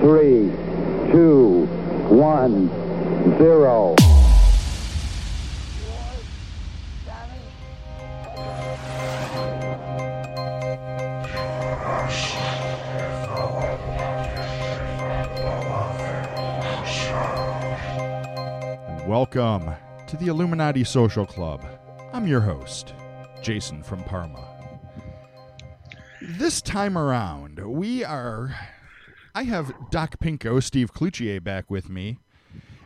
three, two, one, zero. Welcome to the Illuminati Social Club. I'm your host, Jason from Parma. This time around, we are. I have Doc Pinko, Steve Cloutier back with me.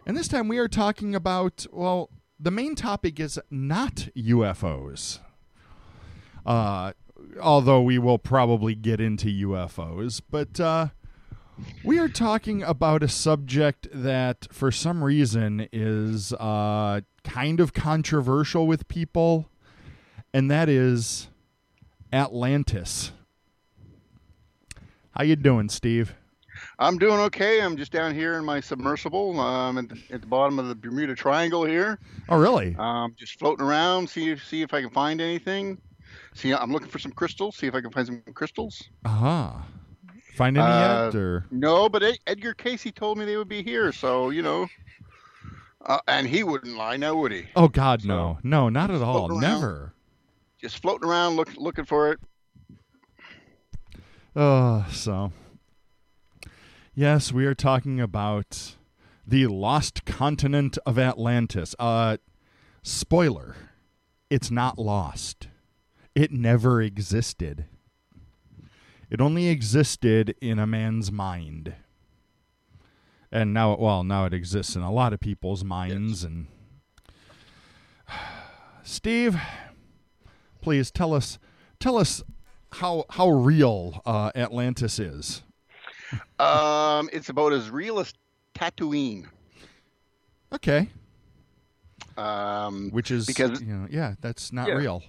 And this time we are talking about, well, the main topic is not UFOs. Uh, although we will probably get into UFOs. But uh, we are talking about a subject that, for some reason, is uh, kind of controversial with people, and that is Atlantis. How you doing, Steve? I'm doing okay. I'm just down here in my submersible. Um, at the, at the bottom of the Bermuda Triangle here. Oh, really? Um, just floating around, see if see if I can find anything. See, I'm looking for some crystals. See if I can find some crystals. Uh huh. Find any Uh, yet? Or No, but Ed- Edgar Cayce told me they would be here, so you know. Uh, and he wouldn't lie, now would he? oh God, no, no, not at all. around. Never. Just floating around, look, looking for it. Uh, so. Yes, we are talking about the lost continent of Atlantis. Uh, spoiler it's not lost, it never existed. It only existed in a man's mind. And now, well, now it exists in a lot of people's minds. And Steve, please tell us, tell us how how real uh, Atlantis is. Um, it's about as real as Tatooine. Okay, Um, which is Because- you know, yeah, that's not Yeah. real.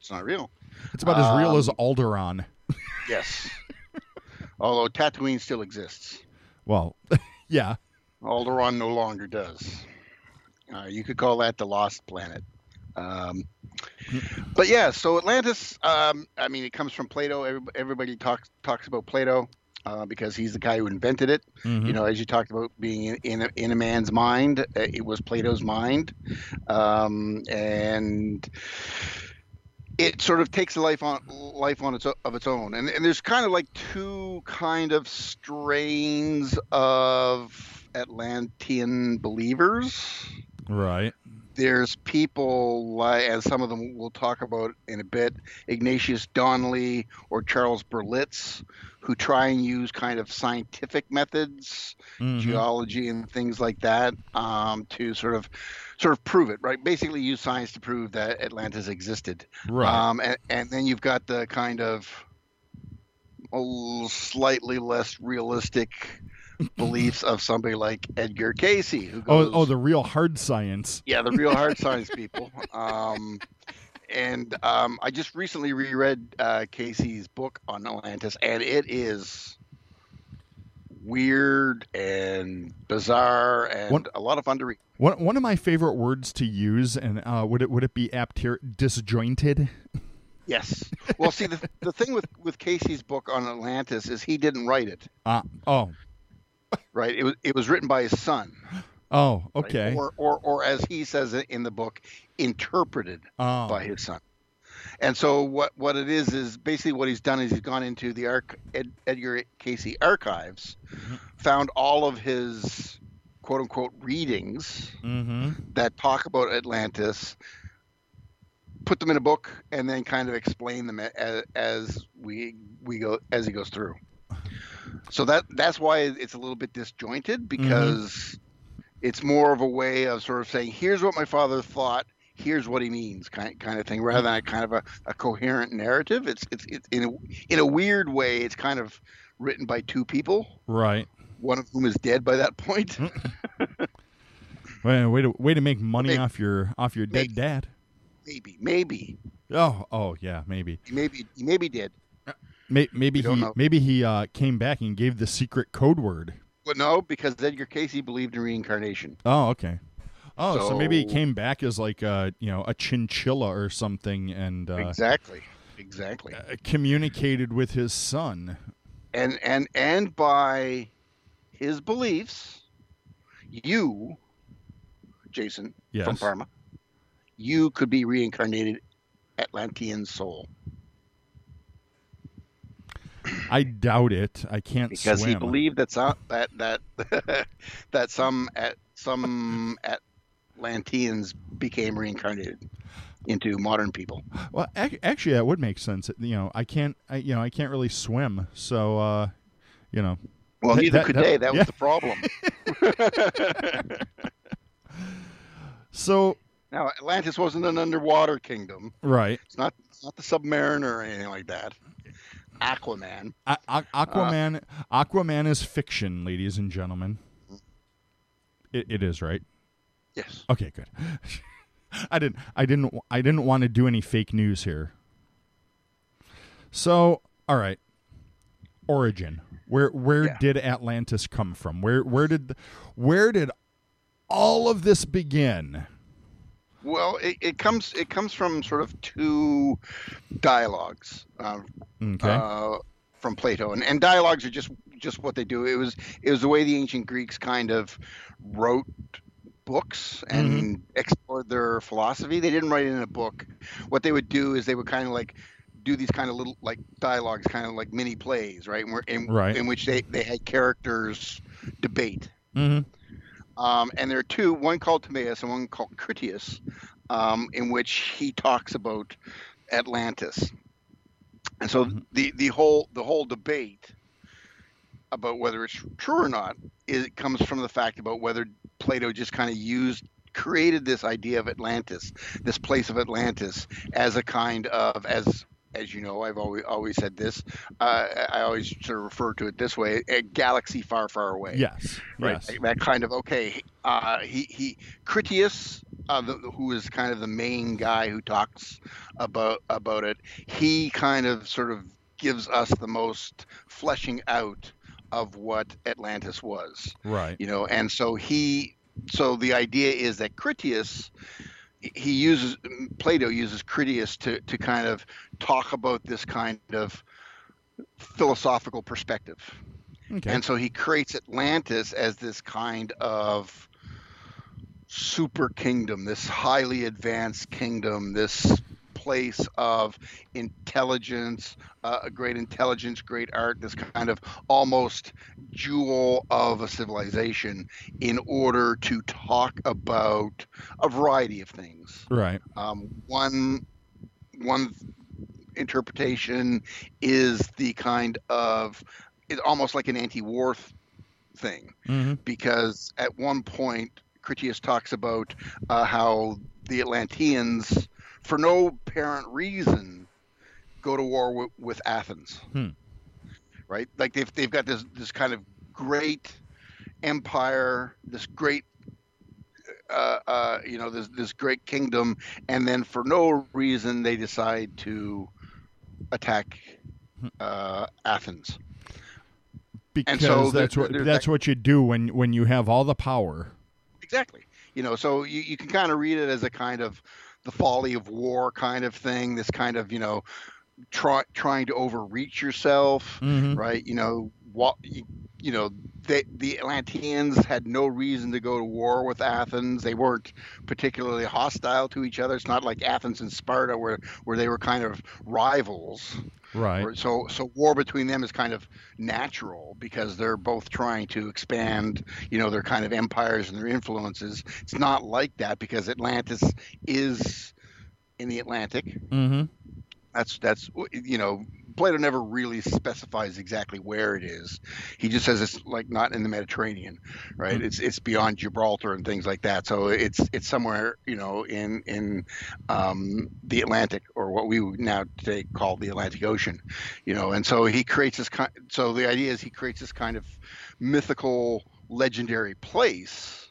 it's not real. It's about as real as Um, Alderaan. Yes. Although Tatooine still exists. Well, yeah, Alderaan no longer does. Uh, you could call that the lost planet. Um, but yeah, so Atlantis. Um, I mean, it comes from Plato. Everybody, everybody talks talks about Plato uh, because he's the guy who invented it. Mhm. You know, as you talked about being in in a, in a man's mind, uh, it was Plato's mind, um, and it sort of takes a life on life on its of its own. And, and there's kind of like two kind of strains of Atlantean believers. right. There's people like, and some of them we'll talk about in a bit, Ignatius Donnelly or Charles Berlitz, who try and use kind of scientific methods Mhm. geology and things like that um, to sort of sort of prove it right basically use science to prove that atlantis existed Right. um, and, and then you've got the kind of slightly less realistic beliefs of somebody like edgar cayce who oh, goes oh, the real hard science. yeah the real hard science people um, and um, i just recently reread uh, cayce's book on atlantis and it is weird and bizarre and What- a lot of fun to read One one of my favorite words to use, and uh, would it would it be apt here? Disjointed. yes well see the, the thing with, with cayce's book on atlantis is he didn't write it Uh, oh, right it was, it was written by his son oh, right? okay. or, or, or as he says it in the book interpreted oh, by his son. And so what what it is is basically what he's done is he's gone into the Arc, Ed, Edgar Cayce archives, found all of his quote unquote readings mm-hmm. that talk about Atlantis, put them in a book, and then kind of explain them as, as we we go as he goes through. So that that's why it's a little bit disjointed mm-hmm. because it's more of a way of sort of saying, here's what my father thought, here's what he means, kind kind of thing, rather than a mm-hmm. kind of a, a coherent narrative. It's it's it's in a in a weird way, it's kind of written by two people, Right. one of whom is dead by that point. Mm-hmm. Way, way to way to make money Maybe- off your off your dead maybe. dad. maybe, maybe, Oh, oh yeah, maybe. he maybe he maybe maybe he know. maybe he uh, came back and gave the secret code word. Well, no, because Edgar Cayce believed in reincarnation. Oh, okay. Oh, so, maybe he came back as like a you know a chinchilla or something and uh, exactly, exactly. uh, communicated with his son. and and and by his beliefs, you, Jason Yes. from Parma, you could be reincarnated Atlantean soul I doubt it. I can't because swim. he believed that some that that that some at some Atlanteans became reincarnated into modern people. Well, ac- actually, that would make sense. You know, I can't. I, you know, I can't really swim, so uh, you know. Well, neither that- could that- they. That yeah. was the problem. So now, Atlantis wasn't an underwater kingdom. right, It's not. It's not the Submariner or anything like that. Aquaman. A- A- Aquaman. Aquaman is fiction, ladies and gentlemen. It, it is right. Yes. Okay, good. I didn't. I didn't. I didn't want to do any fake news here. So, all right. Origin. Where where Yeah. did Atlantis come from? Where where did where did all of this begin? Well, it, it comes. It comes from sort of two dialogues. Uh, Okay. uh, from Plato, and, and dialogues are just just what they do. It was it was the way the ancient Greeks kind of wrote books and explored their philosophy. They didn't write it in a book. What they would do is they would kind of like do these kind of little like dialogues, kind of like mini plays, right? Where, in, Right. in which they they had characters debate. hmm Um, and there are two, one called Timaeus and one called Critias, um, in which he talks about Atlantis. And so Mhm. the, the whole the whole debate about whether it's true or not is it comes from the fact about whether Plato just kind of used created this idea of Atlantis, this place of Atlantis, as a kind of as as you know, I've always always said this. Uh, I always sort of refer to it this way: a galaxy far, far away Yes. right? Yes. That- That kind of okay. Uh, he he Critias, uh, the, who is kind of the main guy who talks about about it. He kind of sort of gives us the most fleshing out of what Atlantis was, Right. you know. And so he, so the idea is that Critias. He uses Plato uses Critias to, to kind of talk about this kind of philosophical perspective. Okay. And so he creates Atlantis as this kind of super kingdom, this highly advanced kingdom, this place of intelligence, uh, a great intelligence, great art, this kind of almost jewel of a civilization in order to talk about a variety of things. right. Um, one one interpretation is the kind of it's almost like an anti-war th- thing hmm because at one point Critias talks about uh, how the Atlanteans, for no apparent reason, go to war with, with Athens. Hmm. Right? Like they've they've got this this kind of great empire, this great. Uh, uh, you know this this great kingdom, and then for no reason they decide to attack uh, Athens. Because so that's there- what that's that- what you do when when you have all the power. Exactly. You know, so you, you can kind of read it as a kind of the folly of war kind of thing, this kind of, you know, try, trying to overreach yourself, hmm right? You know, what, you, know, they, the Atlanteans had no reason to go to war with Athens. They weren't particularly hostile to each other. It's not like Athens and Sparta where, where they were kind of rivals. Right. So, so war between them is kind of natural because they're both trying to expand, you know, their kind of empires and their influences. It's not like that because Atlantis is in the Atlantic. hmm That's that's you know, Plato never really specifies exactly where it is. He just says it's like not in the Mediterranean, right? Mm. It's it's beyond Gibraltar and things like that. So it's it's somewhere you know in in um, the Atlantic or what we would now today call the Atlantic Ocean, you know. And so he creates this kind. So the idea is he creates this kind of mythical, legendary place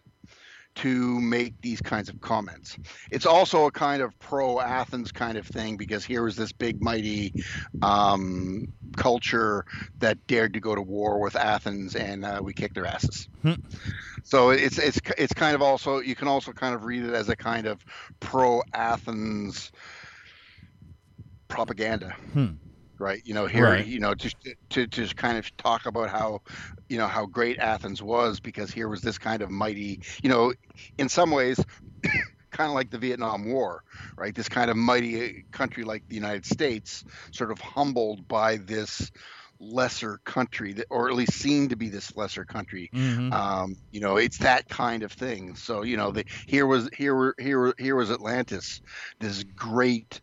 to make these kinds of comments. It's also a kind of pro Athens kind of thing because here was this big, mighty um, culture that dared to go to war with Athens, and uh, we kicked their asses. Hmm. So it's it's it's kind of also you can also kind of read it as a kind of pro Athens propaganda. Hmm. Right? You know, here, Right. you know, just to, to to kind of talk about how, you know, how great Athens was because here was this kind of mighty, you know, in some ways, kind of like the Vietnam War, right? This kind of mighty country like the United States, sort of humbled by this lesser country, that, or at least seen to be this lesser country. Mhm. Um, you know, it's that kind of thing. So you know, the, here was here were here here was Atlantis, this great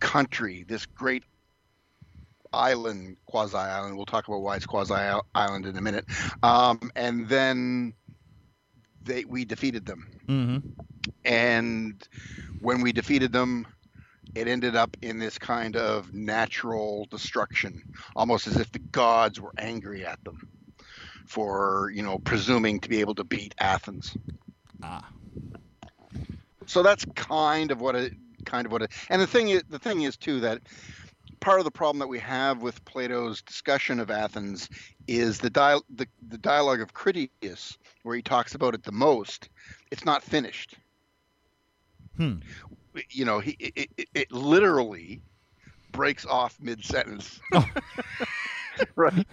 country, this great island, quasi island. We'll talk about why it's quasi island in a minute. Um, and then they we defeated them, Mhm. and when we defeated them. It ended up in this kind of natural destruction, almost as if the gods were angry at them for, you know, presuming to be able to beat Athens. Ah. so that's kind of what it kind of what it and the thing is the thing is too that part of the problem that we have with plato's discussion of athens is the dial the, the dialogue of critias where he talks about it the most it's not finished Hmm. you know he it, it, it literally breaks off mid-sentence Oh. right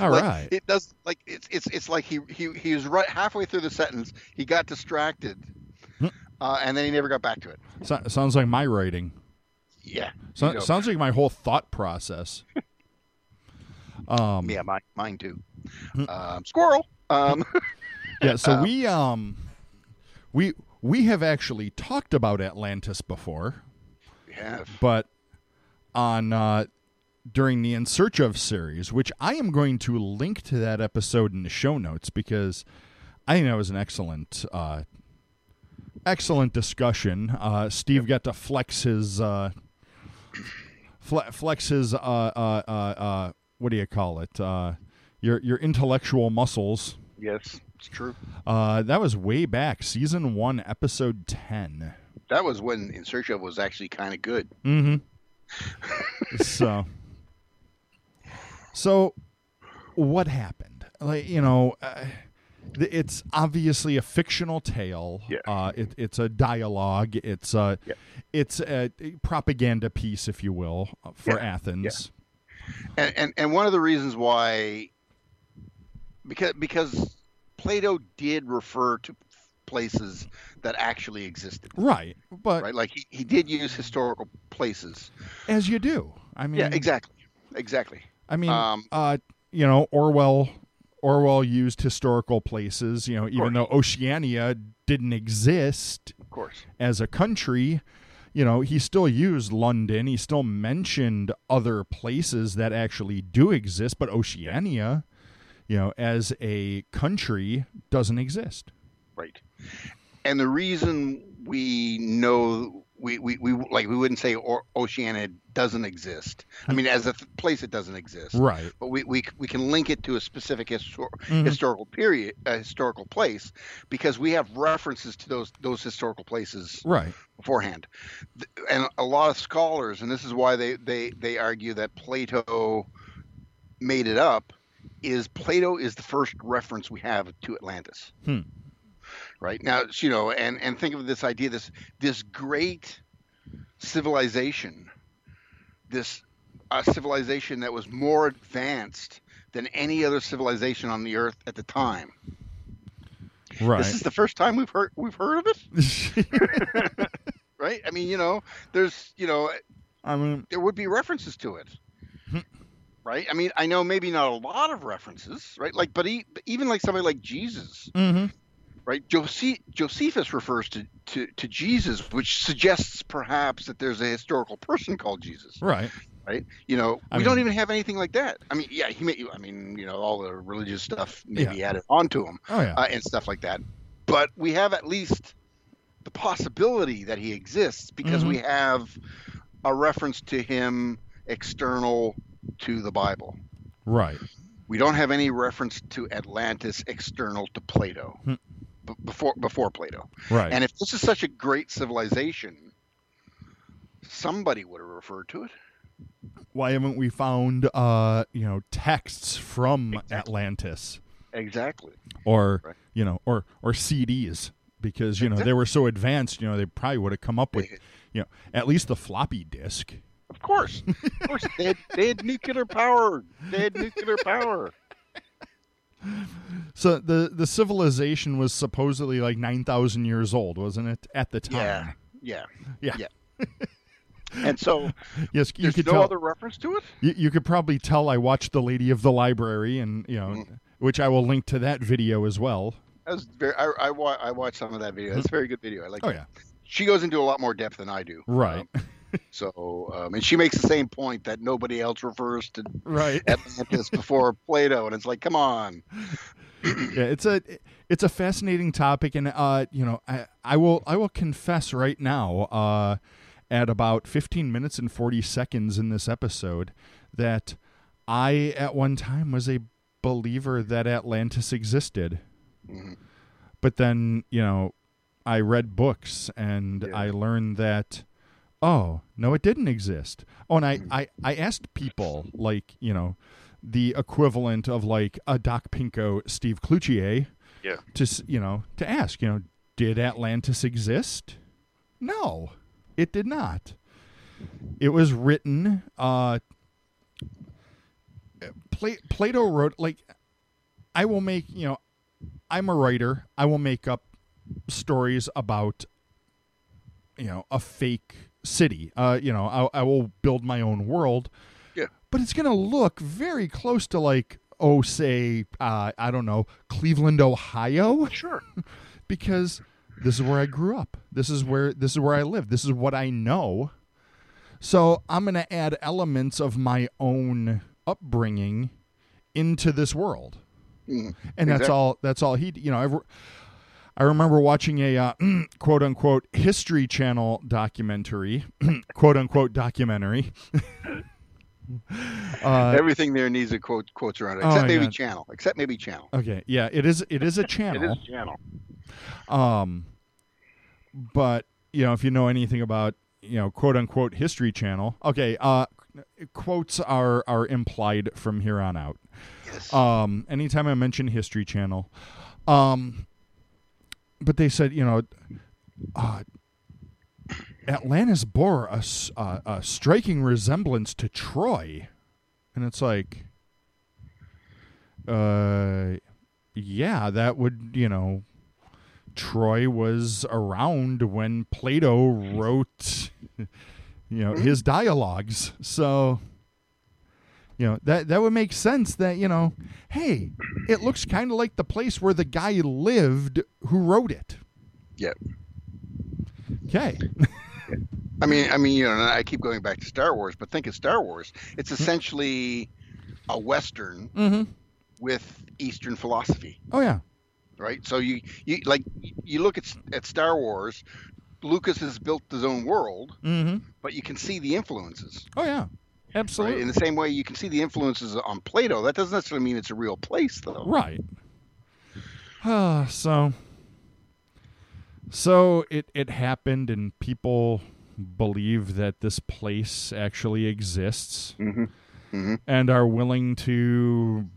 All like, right. It does like it's it's it's like he he he was right halfway through the sentence. He got distracted, Hmm. uh, and then he never got back to it. So, sounds like my writing. Yeah. So, You know. Sounds like my whole thought process. Um, Yeah, mine mine too. Hmm. Um, squirrel. Um, yeah. So Um, we um, we we have actually talked about Atlantis before, we have. but on uh, during the In Search of series, which I am going to link to that episode in the show notes because I think that was an excellent, uh, excellent discussion. Uh, Steve got to flex his, uh, flex his, uh, uh, uh, uh, what do you call it? Uh, your your intellectual muscles. Yes, it's true. Uh, that was way back, season one, episode ten. That was when In Search of was actually kind of good. Mm-hmm. so, so what happened? Like you know, uh, it's obviously a fictional tale. Yeah. Uh, it, it's a dialogue. It's a, Yeah. it's a propaganda piece, if you will, uh, for Yeah. Athens. And, and and one of the reasons why, because because Plato did refer to places that actually existed. Right. But Right, like he, he did use historical places. as you do, I mean, Yeah, exactly, exactly. I mean, Um, uh, you know, Orwell Orwell used historical places. You know, even though Oceania didn't exist Of course. as a country, you know, he still used London. He still mentioned other places that actually do exist, but Oceania, you know, as a country doesn't exist. Right. And the reason we know we, we, we like we wouldn't say or, Oceania doesn't exist. I mean, as a th- place, it doesn't exist. Right. But we, we, we can link it to a specific histor- Mhm. historical period, a historical place, because we have references to those those historical places Right. beforehand. And a lot of scholars, and this is why they, they, they argue that Plato made it up, is Plato is the first reference we have to Atlantis. Hmm. Right now, you know, and, and think of this idea, this this great civilization, this uh, civilization that was more advanced than any other civilization on the earth at the time. Right. This is the first time we've heard we've heard of it, right? I mean, you know, there's, you know, I mean, there would be references to it Hmm. right i mean i know maybe not a lot of references right like but he, even like somebody like jesus mhm. Right Jose- josephus refers to, to to jesus which suggests perhaps that there's a historical person called jesus right. right you know I we don't even have anything like that i mean yeah he may i mean you know all the religious stuff maybe added onto him Oh yeah. uh, and stuff like that. But we have at least the possibility that he exists because Mhm. we have a reference to him external to the Bible. right. We don't have any reference to Atlantis external to Plato Hmm. B- before before Plato. Right. And if this is such a great civilization, somebody would have referred to it. Why haven't we found uh, you know, texts from Exactly. Atlantis? Exactly. or Right. you know or or CDs because you know Exactly. they were so advanced you know they probably would have come up with you know at least the floppy disk Of course, of course, they had, they had nuclear power. They had nuclear power. So the the civilization was supposedly like nine thousand years old, wasn't it? At the time. Yeah, Yeah. yeah. And so Yes, you there's could no tell. other reference to it. You, you could probably tell I watched The Lady of the Library, and you know, Mm. which I will link to that video as well. That was very. I I, wa- I watched some of that video. That's a very good video. I like. Oh it. yeah, She goes into a lot more depth than I do. right, Um, so, um, and she makes the same point that nobody else refers to right. Atlantis before Plato, and it's like, come on. yeah, it's a it's a fascinating topic, and uh, you know, I, I will I will confess right now, uh, at about fifteen minutes and forty seconds in this episode, that I at one time was a believer that Atlantis existed, Mhm. but then you know, I read books and Yeah. I learned that. Oh no, it didn't exist. Oh, and I, Mhm. I, I asked people like you know, the equivalent of like a Doc Pinko, Steve Cloutier, Yeah. to you know to ask you know did Atlantis exist? No, it did not. It was written. Uh, Pla- Plato wrote like I will make you know I'm a writer. I will make up stories about you know a fake city. Uh, you know I, I will build my own world. Yeah. but it's gonna look very close to like oh say uh, I don't know Cleveland, Ohio Sure. because this is where I grew up. This is where this is where I live. This is what I know. So I'm going to add elements of my own upbringing into this world, Mhm. and that's all. That's all he. You know, I've, I remember watching a uh, quote unquote History Channel documentary, quote unquote documentary. uh, Everything there needs a quote quotes around it, Oh, except maybe yeah. channel. Except maybe channel. okay, yeah, it is. It is a It channel. is channel. Um, but you know, if you know anything about you know quote unquote History Channel, okay, uh, quotes are are implied from here on out. Yes. Um, anytime I mention History Channel, um, but they said you know, uh, Atlantis bore a, uh, a striking resemblance to Troy, and it's like, uh, yeah, that would you know. Troy was around when Plato wrote, you know, his dialogues. So, you know, that that would make sense that, you know, hey, it looks kind of like the place where the guy lived who wrote it. Yep. Okay. I mean, I mean, you know, I keep going back to Star Wars, but think of Star Wars. It's essentially a western mm-hmm. with Eastern philosophy, Oh yeah. right? So you, you like you look at at Star Wars. Lucas has built his own world, Mm-hmm. but you can see the influences. Oh yeah. Right? Absolutely. In the same way, you can see the influences on Plato. That doesn't necessarily mean it's a real place, though. Right. Uh, so so it it happened and people believe that this place actually exists Mm-hmm. Mm-hmm. and are willing to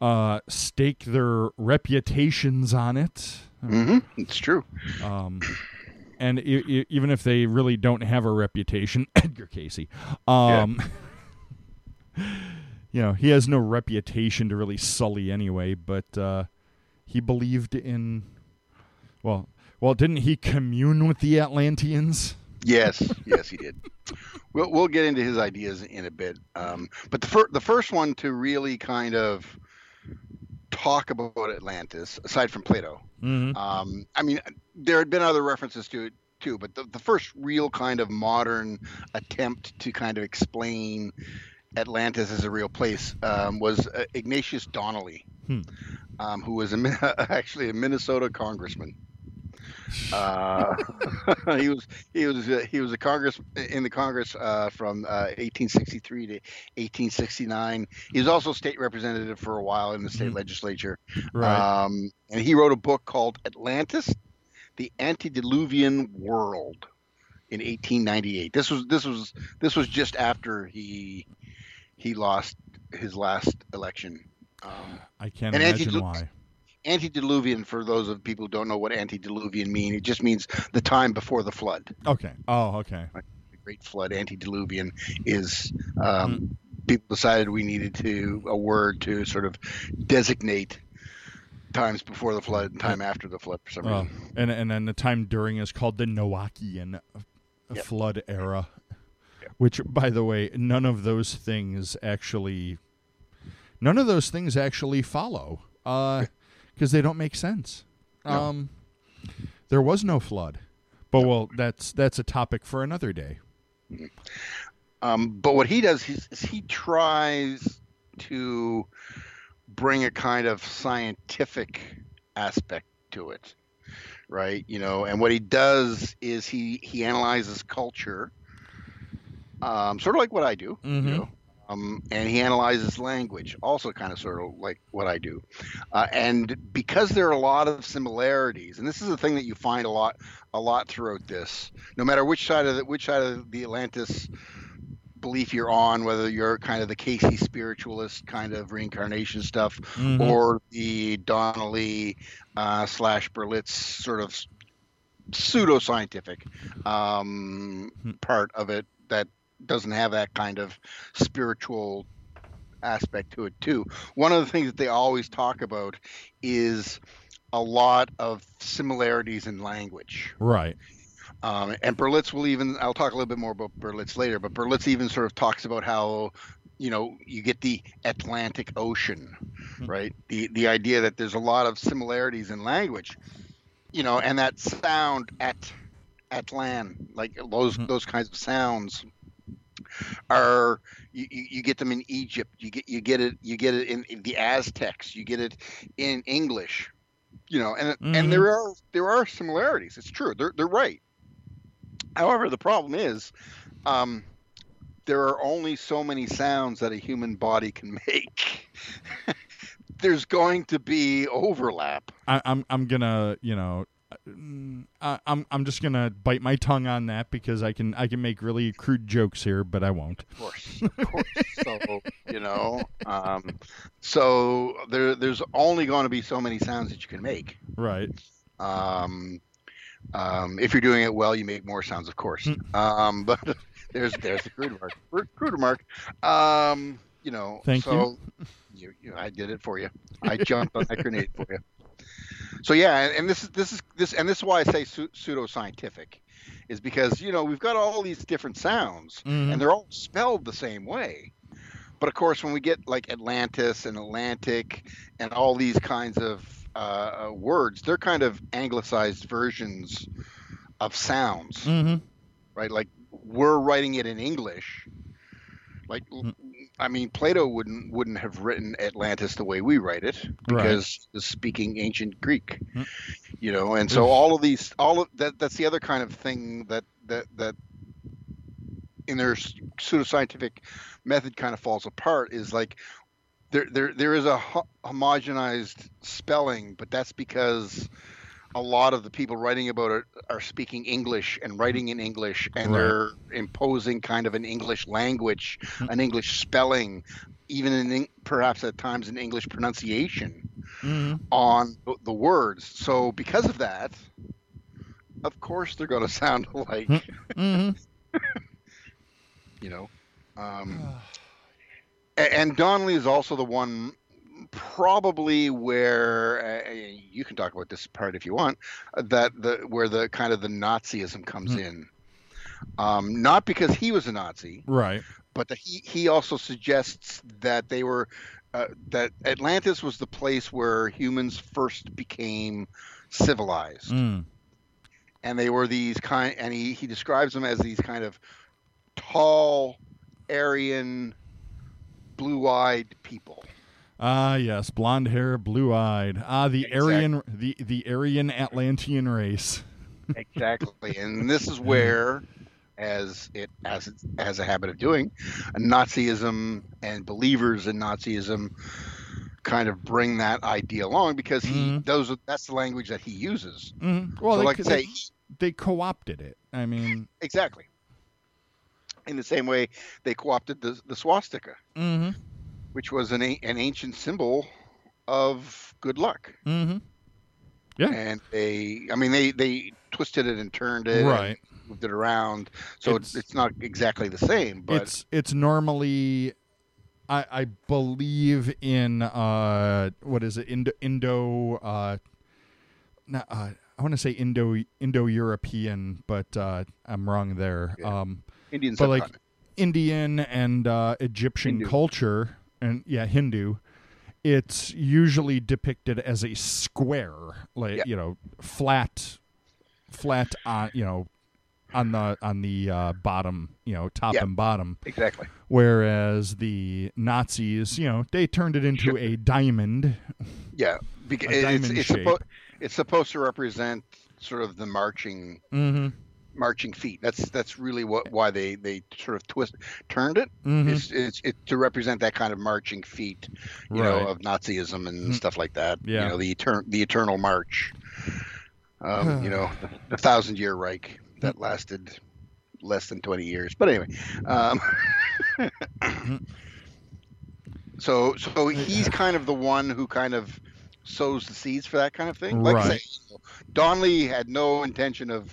uh stake their reputations on it. Mm-hmm. It's true. Um and e- e- even if they really don't have a reputation, Edgar Cayce, um, you know, he has no reputation to really sully anyway. But uh, he believed in, well, well, didn't he commune with the Atlanteans? Yes, yes, he did. We'll we'll get into his ideas in a bit. Um, but the first the first one to really kind of talk about Atlantis, aside from Plato, Mm-hmm. um, I mean, there had been other references to it too, but the, the first real kind of modern attempt to kind of explain Atlantis as a real place um, was uh, Ignatius Donnelly, Hmm. um, who was a, actually a Minnesota congressman. Uh, he was he was uh, he was a Congress in the Congress uh, from uh, 1863 to 1869. He was also state representative for a while in the state Mhm. legislature. Right. Um, and he wrote a book called Atlantis, the Antediluvian World in 1898. This was this was this was just after he he lost his last election. Um, I can't imagine why. Antediluvian, for those of people who don't know what antediluvian mean, it just means the time before the flood. Okay. Oh, okay. The Great Flood, antediluvian, is um, mm. people decided we needed to a word to sort of designate times before the flood and time after the flood for some Well, reason. and and then the time during is called the Noachian uh, Yep. flood era, Yep. which, by the way, none of those things actually, none of those things actually follow, uh, because they don't make sense. No. Um, there was no flood, but well, that's that's a topic for another day. Um, but what he does is, is he tries to bring a kind of scientific aspect to it, right? You know, and what he does is he he analyzes culture, um, sort of like what I do, Mhm. you know. Um, and he analyzes language, also kind of sort of like what I do. Uh, and because there are a lot of similarities, and this is a thing that you find a lot, a lot throughout this, no matter which side of the which side of the Atlantis belief you're on, whether you're kind of the Cayce spiritualist kind of reincarnation stuff, Mhm. or the Donnelly uh, slash Berlitz sort of pseudo-scientific um, Hmm. part of it that doesn't have that kind of spiritual aspect to it too. One of the things that they always talk about is a lot of similarities in language. Right. Um, and Berlitz will even, I'll talk a little bit more about Berlitz later, but Berlitz even sort of talks about how, you know, you get the Atlantic Ocean, right? The, the idea that there's a lot of similarities in language, you know, and that sound at, Atlan, like those, Mhm. those kinds of sounds are, you, you get them in Egypt, you get, you get it, you get it in, in the Aztecs, you get it in English, you know, and, Mhm. and there are, there are similarities. It's true. They're, they're right. However, the problem is, um, there are only so many sounds that a human body can make. There's going to be overlap. I, I'm I'm gonna you know. I, I'm I'm just gonna bite my tongue on that because I can I can make really crude jokes here, but I won't. Of course, of course. so you know, um, so there, there's only going to be so many sounds that you can make. Right. Um, um, if you're doing it well, you make more sounds, of course. Hmm. Um, but there's there's the crude mark. Crude- mark. Um, you know. Thank so you. you. I did it for you. I jumped on that grenade for you. So yeah, and, and this is this is this and this is why I say su- pseudoscientific, is because you know we've got all these different sounds Mhm. and they're all spelled the same way. But of course, when we get like Atlantis and Atlantic and all these kinds of uh, uh, words, they're kind of anglicized versions of sounds, Mhm. right? Like we're writing it in English. Like, Mm. I mean, Plato wouldn't wouldn't have written Atlantis the way we write it because he's speaking ancient Greek, Mm. you know. And so all of these, all of that, that's the other kind of thing that that that in their pseudoscientific method kind of falls apart is like there there there is a ho- homogenized spelling, but that's because a lot of the people writing about it are speaking English and writing in English, and Right. they're imposing kind of an English language, an English spelling, even in perhaps at times an English pronunciation Mhm. on the- words. So because of that, of course they're going to sound alike, Mhm. you know. Um, And Donnelly is also the one, probably where uh, you can talk about this part if you want. uh, That the where the kind of the Nazism comes Hmm. in, um, not because he was a Nazi, Right. but that he he also suggests that they were uh, that Atlantis was the place where humans first became civilized, Mm. and they were these kind, and he he describes them as these kind of tall, Aryan, blue-eyed people. Ah, yes, blonde hair, blue eyed. Ah, the Exactly. Aryan, the the Aryan Atlantean race. Exactly, and this is where, as it as it has a habit of doing, Nazism and believers in Nazism kind of bring that idea along because he Mhm. those that's the language that he uses. Mm. Well, so they, like I they, they co-opted it. I mean, exactly. In the same way, they co-opted the, the swastika, hmm which was an an ancient symbol of good luck, hmm Yeah. and they, I mean, they they twisted it and turned it, and right. moved it around, so It's- it's, it's not exactly the same. But it's it's normally I, I believe in uh what is it Indo Indo uh, not, uh I want to say Indo Indo European but uh I'm wrong there Yeah. um Indian but like. Indian and uh, Egyptian Hindu. culture and yeah Hindu it's usually depicted as a square like Yeah. you know flat flat on you know on the on the uh, bottom you know top Yeah. and bottom exactly. whereas the Nazis, you know, they turned it into a diamond. Yeah, because A it's it's, suppo- it's supposed to represent sort of the marching Mm-hmm. Marching feet. That's that's really what why they they sort of twist turned it. Mm-hmm. It's, it's it to represent that kind of marching feet, you Right. know, of Nazism and Mm. stuff like that. Yeah. You know, the etern- the eternal march. Um, you know, the, the thousand year Reich that lasted less than twenty years. But anyway, um, so so he's kind of the one who kind of sows the seeds for that kind of thing. Like I Right. say, Donnelly had no intention of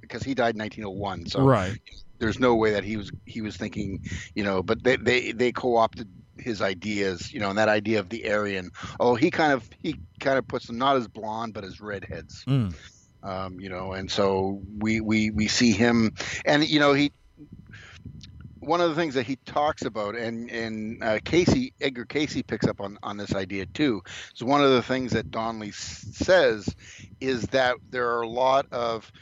because he died in 1901. So right. there's no way that he was he was thinking, you know, but they they they co-opted his ideas, you know, and that idea of the Aryan. Oh, he kind of he kind of puts them not as blonde but as redheads, Mm. um, you know, and so we we we see him, and you know he. One of the things that he talks about, and and uh, Cayce Edgar Cayce picks up on on this idea too. So one of the things that Donnelly s- says is that there are a lot of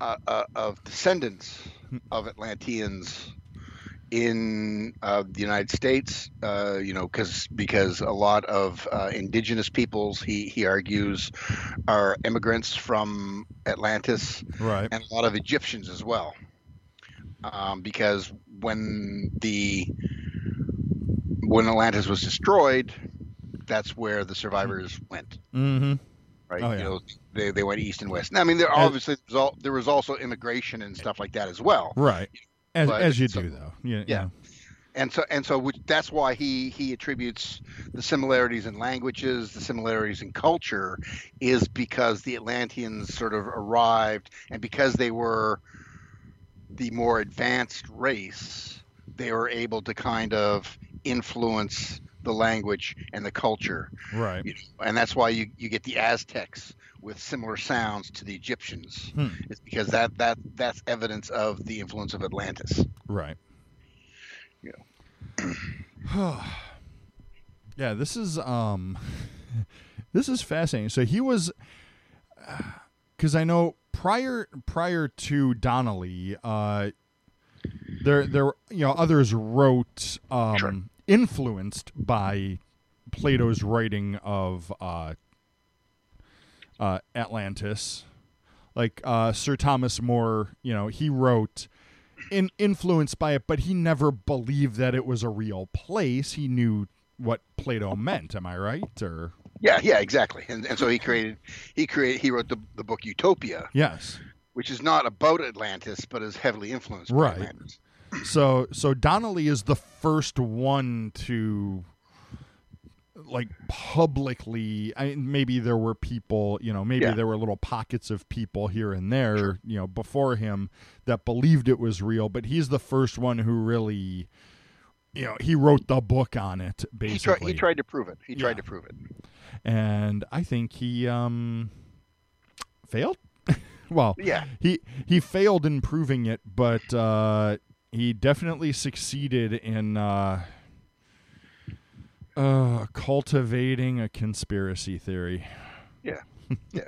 uh, uh, of descendants of Atlanteans in uh, the United States. Uh, you know, because because a lot of uh, indigenous peoples, he he argues, are immigrants from Atlantis, Right. and a lot of Egyptians as well. Um, because when the when Atlantis was destroyed, that's where the survivors went Mm-hmm. Right? Oh, yeah. You know, they, they went east and west. Now, I mean, there obviously there was, there was also immigration and stuff like that as well. Right. As, But as you so- do though. Yeah. Yeah. And so and so which, that's why he he attributes the similarities in languages, the similarities in culture, is because the Atlanteans sort of arrived, and because they were the more advanced race, they were able to kind of influence the language and the culture Right. you know, and that's why you, you get the Aztecs with similar sounds to the Egyptians. Hmm. It's because that that that's evidence of the influence of Atlantis. Right. Yeah. yeah, this is um this is fascinating. So he was cuz I know prior prior to Donnelly uh there there you know others wrote um. Influenced by Plato's writing of uh uh Atlantis like uh Sir Thomas More, you know, he wrote in influenced by it, but he never believed that it was a real place. He knew what Plato meant. Am I right? Or Yeah, yeah, exactly. And and so he created he created he wrote the the book Utopia, yes. which is not about Atlantis, but is heavily influenced Right. by Atlantis. So so Donnelly is the first one to like publicly I maybe there were people, you know, maybe Yeah. there were little pockets of people here and there, you know, before him that believed it was real, but he's the first one who really you know, he wrote the book on it He basically. tried he tried to prove it. He tried to prove it. and I think he um failed. well, Yeah. he he failed in proving it, but uh, he definitely succeeded in uh, uh, cultivating a conspiracy theory. Yeah. Yeah.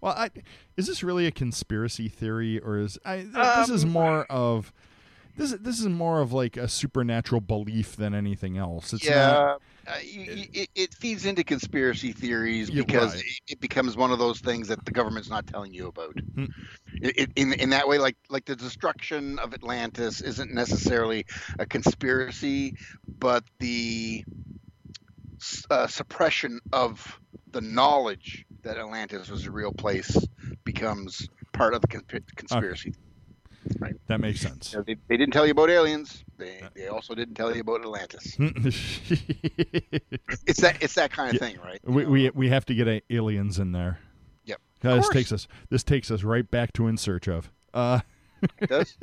Well, I, is this really a conspiracy theory, or is I, th- this is Um, more of this? This is more of like a supernatural belief than anything else. It's not. Uh, it, it feeds into conspiracy theories because right. it, it becomes one of those things that the government's not telling you about. Hmm. It, in in that way, like like the destruction of Atlantis isn't necessarily a conspiracy, but the uh, suppression of the knowledge that Atlantis was a real place becomes part of the consp- conspiracy. That makes sense. You know, they, they didn't tell you about aliens. They, they also didn't tell you about Atlantis. It's that it's that kind of Yeah. thing, right? we, we we have to get a- aliens in there. Yep. Uh, Of this course. takes us this takes us right back to in search of. Uh, It does.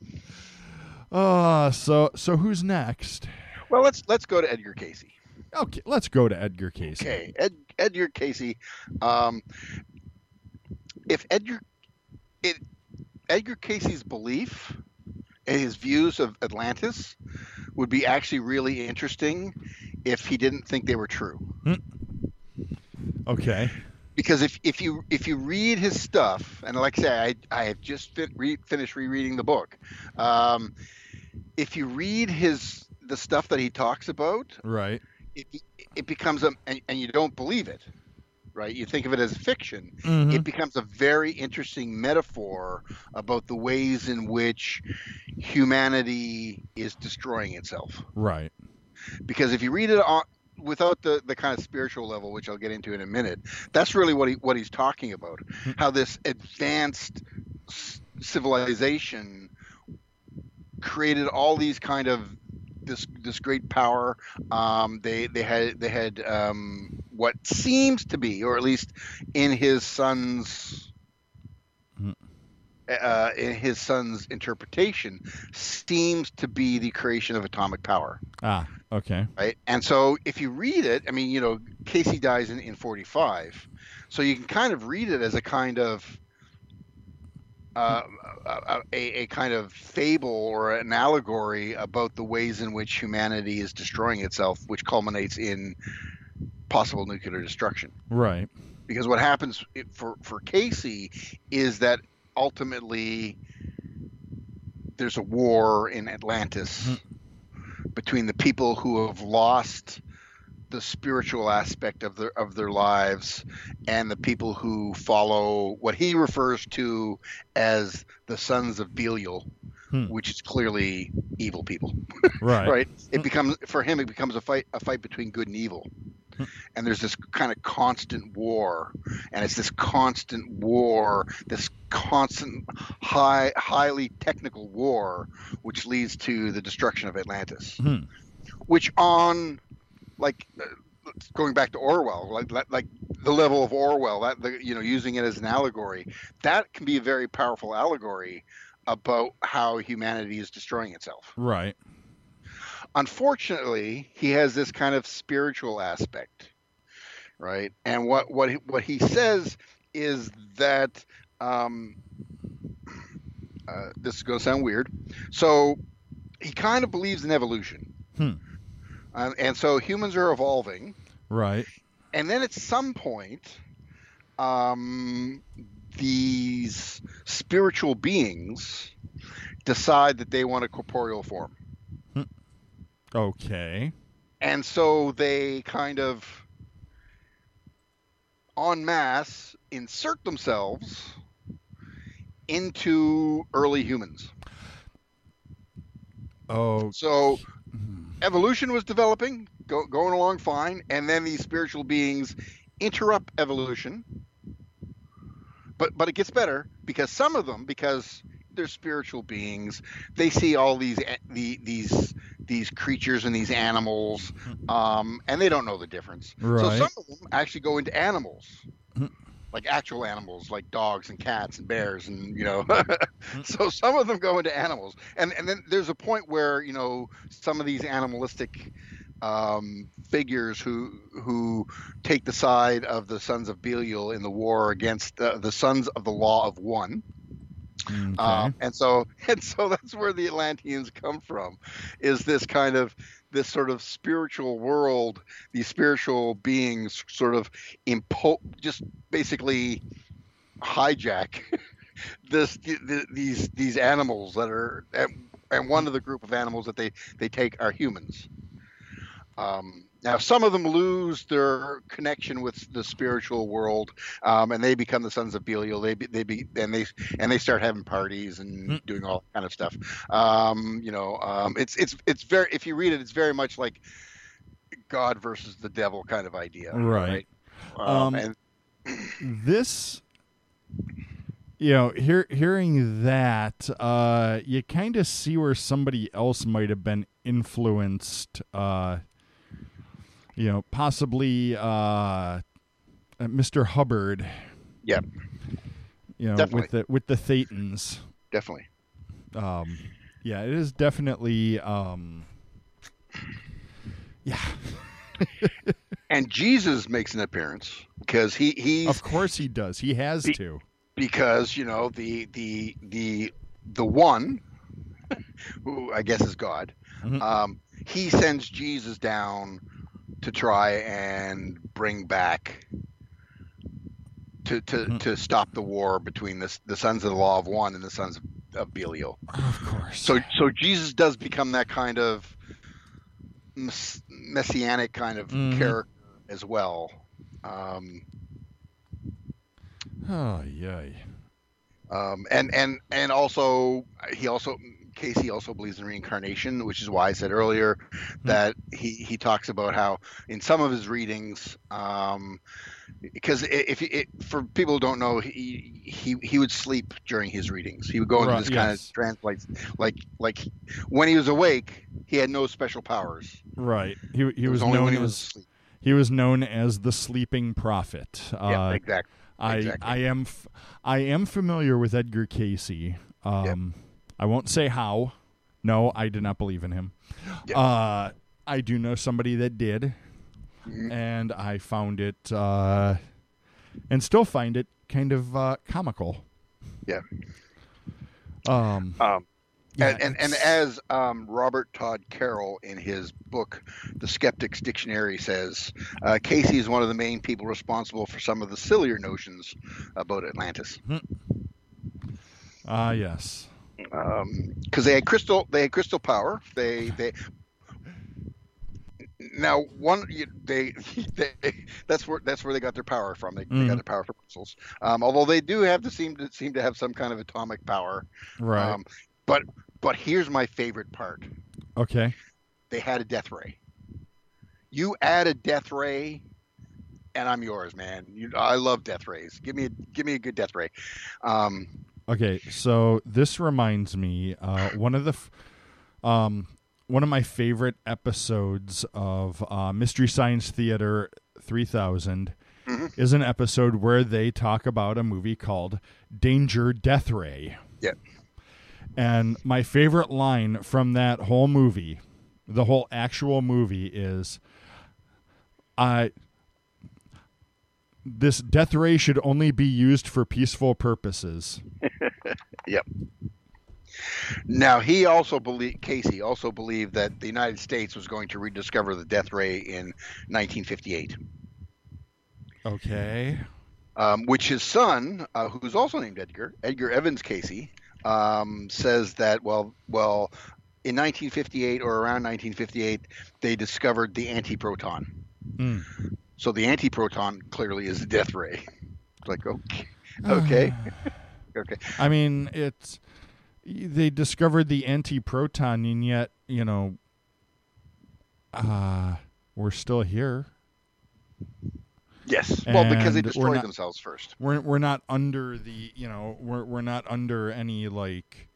uh, so so who's next? well, let's let's go to Edgar Cayce. Okay, let's go to Edgar Case. Okay, Ed, Edgar Cayce. Um, if Edgar, it, Edgar Cayce's belief and his views of Atlantis would be actually really interesting if he didn't think they were true. Okay. Because if, if you if you read his stuff, and like I say, I, I have just fin- re- finished rereading the book. Um, if you read his the stuff that he talks about, Right. it, it becomes a and, and you don't believe it right? You think of it as fiction. Mhm. it becomes a very interesting metaphor about the ways in which humanity is destroying itself. Right. because if you read it on without the, the kind of spiritual level which i'll get into in a minute that's really what he what he's talking about. How this advanced civilization created all these kind of this this great power um, they they had they had um, what seems to be or at least in his son's Mhm. uh, in his son's interpretation seems to be the creation of atomic power Ah. Okay. right? And so if you read it, I mean, you know, Cayce dies in, in 45, so you can kind of read it as a kind of uh, a, a, a kind of fable or an allegory about the ways in which humanity is destroying itself, which culminates in possible nuclear destruction. Right. Because what happens for for Cayce is that ultimately there's a war in Atlantis between the people who have lost the spiritual aspect of their of their lives and the people who follow what he refers to as the sons of Belial, Hmm. which is clearly evil people. Right. Right? It becomes for him it becomes a fight a fight between good and evil. And there's this kind of constant war, and it's this constant war, this constant high, highly technical war, which leads to the destruction of Atlantis Hmm. which on like uh, going back to Orwell, like like- like the level of Orwell, that the, you know using it as an allegory, that can be a very powerful allegory about how humanity is destroying itself. Right. Unfortunately, he has this kind of spiritual aspect, right? And what what he, what he says is that um, uh, this is going to sound weird. So he kind of believes in evolution. Hmm. Um, and so humans are evolving, Right. and then at some point, um, these spiritual beings decide that they want a corporeal form, Okay. and so they kind of, en masse, insert themselves into early humans. Oh. So evolution was developing, go, going along fine, and then these spiritual beings interrupt evolution. But but it gets better because some of them, because they're spiritual beings, they see all these the, these these creatures and these animals, um, and they don't know the difference. So some of them actually go into animals. Like actual animals, like dogs and cats and bears, and you know, so some of them go into animals, and and then there's a point where you know some of these animalistic um, figures who who take the side of the sons of Belial in the war against uh, the sons of the Law of One, Okay. um, and so and so that's where the Atlanteans come from, is this kind of this sort of spiritual world, these spiritual beings sort of impo just basically hijack this th- these these animals that are and, and one of the group of animals that they they take are humans. Um, now, some of them lose their connection with the spiritual world, um, and they become the sons of Belial. They be, they be and they and they start having parties and Hmm. doing all kind of stuff. Um, you know, um, it's it's it's very if you read it, it's very much like God versus the devil kind of idea, Right. Um, Um, and this you know hear, hearing that uh you kind of see where somebody else might have been influenced uh you know possibly uh uh, mr hubbard Yep. You know, Definitely. with the with the Thetans. Definitely. Um, yeah, it is definitely. Um, yeah, And Jesus makes an appearance because he he's of course he does. He has Be- to. because you know the the the the one who I guess is God. Mhm. Um, he sends Jesus down to try and bring back to to, Mhm. to stop the war between the the sons of the law of one and the sons of, of Belial. Of course. So so Jesus does become that kind of mess- messianic kind of Mhm. character as well. Um, oh yay. um, and and and also he also Cayce also believes in reincarnation, which is why I said earlier that he he talks about how in some of his readings, um, because if it, for people who don't know, he he he would sleep during his readings. He would go into Right, this kind of translates like like when he was awake, he had no special powers. Right. He he It was, only known when he was as asleep. he was known as the sleeping prophet. yeah, Uh, exactly. I exactly. I am f- I am familiar with Edgar Cayce. Um, I won't say how. No, I did not believe in him. Yeah. Uh, I do know somebody that did, Mhm. and I found it uh, and still find it kind of uh, comical. Yeah. Um. Um, yeah, and, and, and as um, Robert Todd Carroll in his book, The Skeptic's Dictionary, says, uh, Cayce is one of the main people responsible for some of the sillier notions about Atlantis. Ah, yes. Because they had crystal, they had crystal power. They they. Now one they, they that's where that's where they got their power from. They, they Mhm. got their power from crystals. Um, although they do have to seem to seem to have some kind of atomic power. Right. Um, but but here's my favorite part. okay. they had a death ray. You add a death ray, and I'm yours, man. You, I love death rays. Give me a give me a good death ray. Um, Okay, so this reminds me uh, one of the f- um, one of my favorite episodes of uh, Mystery Science Theater 3000 Mhm. is an episode where they talk about a movie called Danger Death Ray. Yeah. And my favorite line from that whole movie, the whole actual movie is I this death ray should only be used for peaceful purposes. Yep. Now he also believed Cayce also believed that the United States was going to rediscover the death ray in 1958, Okay. um, which his son, uh, who's also named Edgar, Edgar Evans Cayce, um, says that well well. In 1958 or around 1958, they discovered the antiproton. Mm. So the antiproton clearly is the death ray. Like okay, okay, okay. I mean, it's they discovered the anti-proton, and yet you know, uh, we're still here. Yes. Well, because they destroyed not- themselves first. We're we're not under the you know we're we're not under any like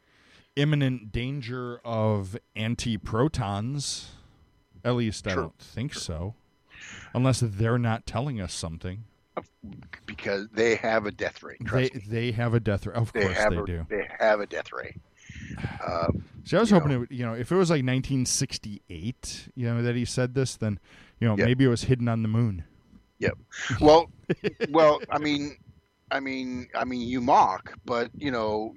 imminent danger of anti-protons. At least I don't think so, unless they're not telling us something. Because they have a death ray. They me. they have a death ray. Of They course they a, do. They have a death ray. Um, See, I was hoping know. it, would- you know, if it was like 1968, you know, that he said this, then you know, Yeah. maybe it was hidden on the moon. Yep. Well, well, I mean, I mean, I mean, you mock, but you know,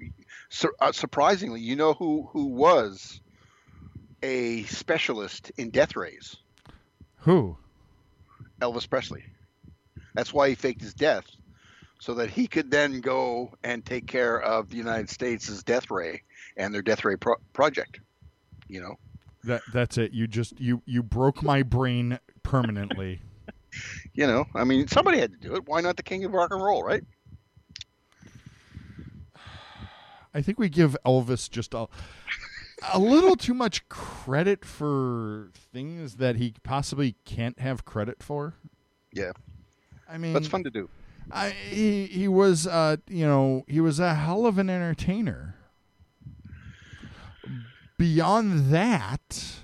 sur- uh, surprisingly, you know who who was a specialist in death rays? Who? Elvis Presley. That's why he faked his death, so that he could then go and take care of the United States' death ray and their death ray pro- project. You know, That that's it. You just you you broke my brain permanently. you know. I mean, somebody had to do it. Why not the king of rock and roll, right? I think we give Elvis just a a little too much credit for things that he possibly can't have credit for. Yeah. I mean, That's fun to do. I, he he was uh you know he was a hell of an entertainer. Beyond that,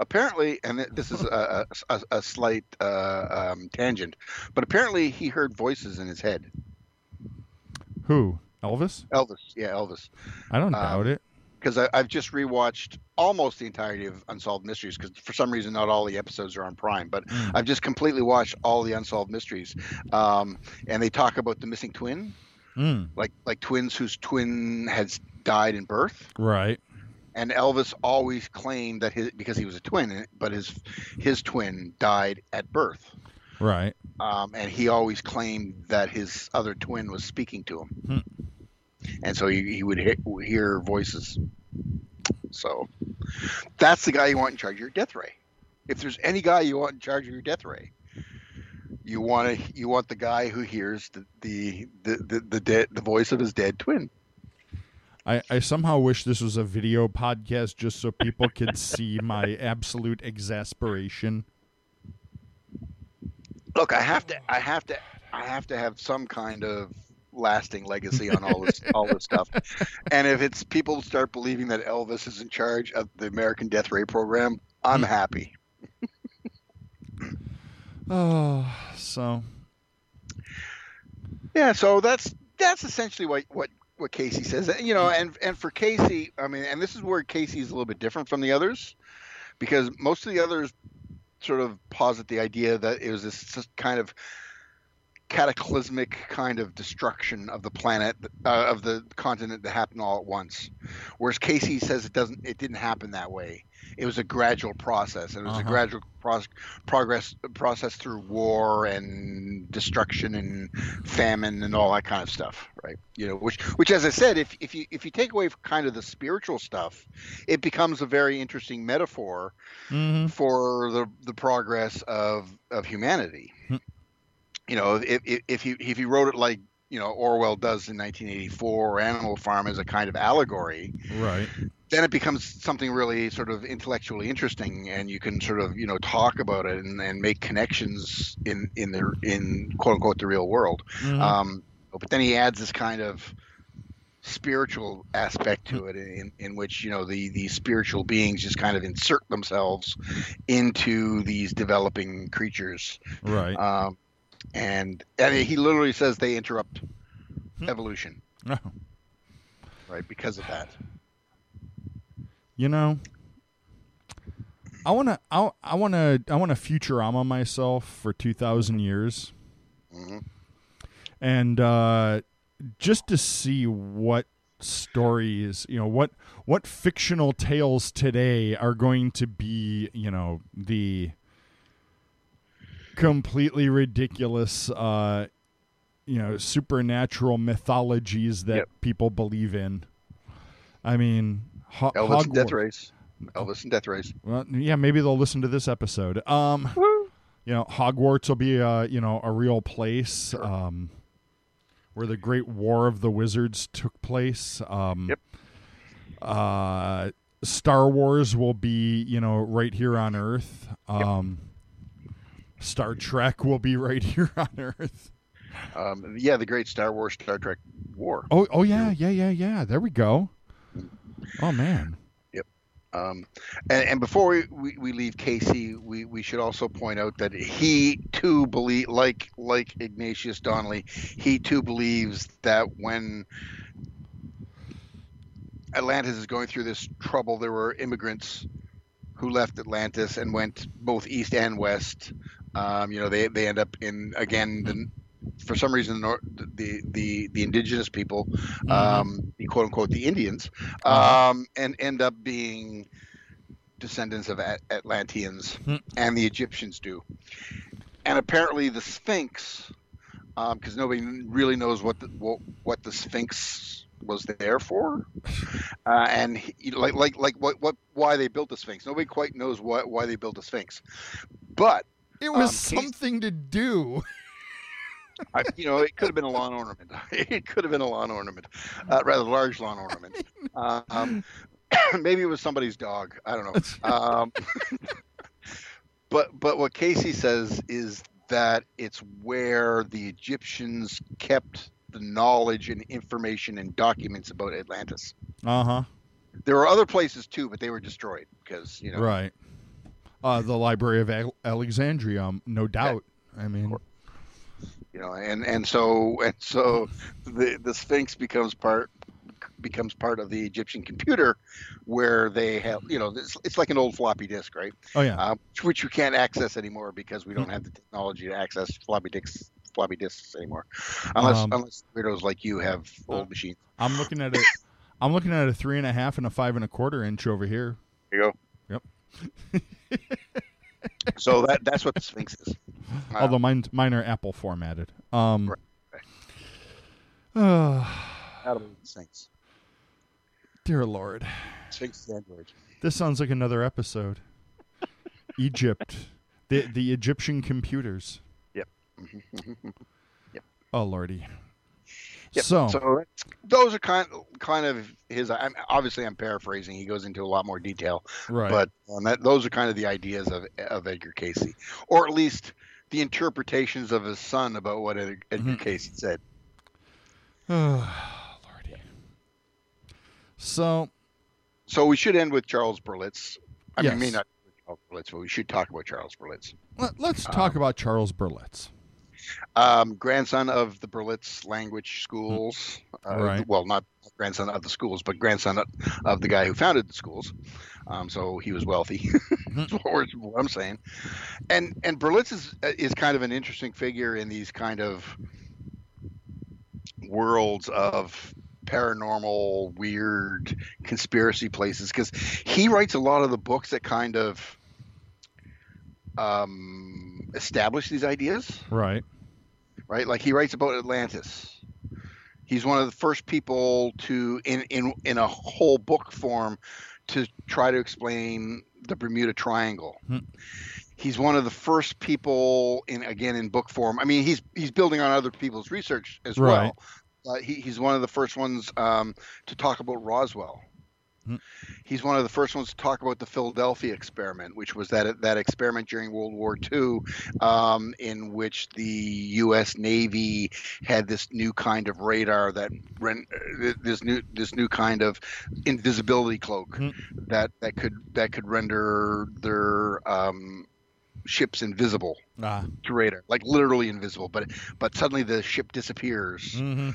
apparently, and this is a, a, a slight uh, um, tangent, but apparently he heard voices in his head. Who? Elvis? Elvis, yeah, Elvis. I don't Um, doubt it. Because I've just rewatched almost the entirety of Unsolved Mysteries. Because for some reason, not all the episodes are on Prime, but Mm. I've just completely watched all the Unsolved Mysteries. Um, and they talk about the missing twin, Mm, like like twins whose twin has died in birth. right. and Elvis always claimed that his because he was a twin, but his his twin died at birth, Right. um, and he always claimed that his other twin was speaking to him, Hmm. and so he, he would hear, hear voices. So that's the guy you want in charge of your death ray. If there's any guy you want in charge of your death ray, you want to you want the guy who hears the the the the, the, dead, the voice of his dead twin. I, I somehow wish this was a video podcast just so people could see my absolute exasperation. Look i have to i have to i have to have some kind of lasting legacy on all this all this stuff. And if it's people start believing that elvis is in charge of the american death ray program i'm hmm. happy. Oh, so. Yeah so that's that's essentially what what what cayce says. Uh, you know hmm. and and for cayce i mean and this is where cayce is a little bit different from the others because most of the others sort of posit the idea that it was this kind of cataclysmic kind of destruction of the planet uh, of the continent that happened all at once whereas cayce says it doesn't it didn't happen that way it was a gradual process and it was Uh-huh. a gradual pro- progress process through war and destruction and famine and all that kind of stuff right you know which which as i said if, if you if you take away kind of the spiritual stuff it becomes a very interesting metaphor mhm. for the the progress of of humanity. You know, if if if you if you wrote it like you know Orwell does in 1984 or Animal Farm as a kind of allegory, right. then it becomes something really sort of intellectually interesting, and you can sort of you know talk about it and, and make connections in in the in quote unquote the real world. Mhm. Um, but then he adds this kind of spiritual aspect to it in, in which you know the these spiritual beings just kind of insert themselves into these developing creatures right. um, and and he literally says they interrupt Hmm. evolution Oh. right because of that You know, I want to I, I want to I want to Futurama myself for 2000 years hmm and uh just to see what stories, you know, what what fictional tales today are going to be, you know, the completely ridiculous uh you know, supernatural mythologies that Yep. people believe in. I mean, Ho- elvis and death race elvis and death race well, yeah, maybe they'll listen to this episode. Um, you know, Hogwarts will be a you know a real place um, where the Great War of the Wizards took place. Um, Yep. Uh, Star Wars will be you know right here on Earth. Um, Star Trek will be right here on Earth. um, yeah the great star wars star trek war Oh, oh yeah, yeah, yeah, yeah. There we go. Oh man. Um, and, and before we, we, we leave Cayce, we, we should also point out that he too believe like like Ignatius Donnelly, he too believes that when Atlantis is going through this trouble, there were immigrants who left Atlantis and went both east and west. Um, you know, they, they end up in again the, for some reason the, the the indigenous people, um, the quote unquote the Indians, Uh-huh. um, and end up being descendants of At- Atlanteans, Hmm. and the Egyptians do. And apparently the Sphinx, because nobody really knows what the what, what the Sphinx was there for, uh, and he, like like like what what why they built the Sphinx. Nobody quite knows what why they built the Sphinx, but It was Um, Case- something to do. I, you know, it could have been a lawn ornament. It could have been a lawn ornament, uh, rather large lawn ornament. Uh, um, maybe it was somebody's dog. I don't know. Um, but but what Cayce says is that it's where the Egyptians kept the knowledge and information and documents about Atlantis. Uh huh. There were other places too, but they were destroyed because you know Right. Uh, the Library of Al- Alexandria, um, no doubt. I mean, you know, and and so and so the the Sphinx becomes part becomes part of the Egyptian computer, where they have you know it's, it's like an old floppy disk, right? oh yeah, Um, which we can't access anymore because we don't have the technology to access floppy disks floppy disks anymore, unless Um, unless weirdos like you have old machines. I'm looking at it. I'm looking at a three and a half and a five and a quarter inch over here. There you go. Yep. so that that's what the Sphinx is. Uh, Although mine mine are Apple formatted. Um. Right, uh, Sphinx. dear Lord, Sphinx is Android. this sounds like another episode. Egypt, the the Egyptian computers. Yep. Yep. Oh lordy. Yep. So, so those are kind kind of his. I'm, obviously, I'm paraphrasing. He goes into a lot more detail, right. but um, that, those are kind of the ideas of of Edgar Cayce, or at least the interpretations of his son about what Edgar, Edgar Mhm. Cayce said. Oh, lordy. So So we should end with Charles Berlitz. I mean, Yes. may not Charles Berlitz, but we should talk about Charles Berlitz, let, let's talk about Charles Berlitz. Um, grandson of the Berlitz language schools. Uh, Right. Well, not grandson of the schools, but grandson of, the guy who founded the schools. Um, so he was wealthy. That's what, what I'm saying. And and Berlitz is is kind of an interesting figure in these kind of worlds of paranormal, weird conspiracy places because he writes a lot of the books that kind of um, establish these ideas Right. right? Like he writes about Atlantis. He's one of the first people to, in in in a whole book form, to try to explain the Bermuda Triangle. Hmm. He's one of the first people in again in book form. I mean, he's he's building on other people's research as Right. well. Uh, he, he's one of the first ones um, to talk about Roswell. Hmm. He's one of the first ones to talk about the Philadelphia experiment, which was that that experiment during World War II, um, in which the U.S. Navy had this new kind of radar that uh, this new this new kind of invisibility cloak Hmm. that that could that could render their um, ships invisible Ah. to radar, like literally invisible. But but suddenly the ship disappears hmm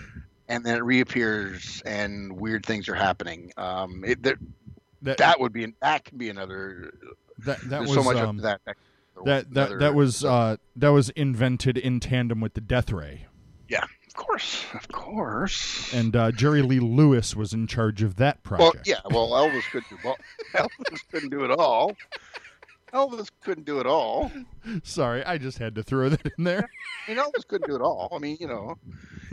and then it reappears, and weird things are happening. Um, it, there, That, that would be an, that can be another. that that was so much um, that. That that that, another- that was uh, that was invented in tandem with the death ray, Yeah, of course, of course. and uh, Jerry Lee Lewis was in charge of that well, project. yeah. Well, Elvis couldn't do. Well, Elvis couldn't do it all. Elvis couldn't do it all. Sorry, I just had to throw that in there. I mean, Elvis couldn't do it all. I mean, you know,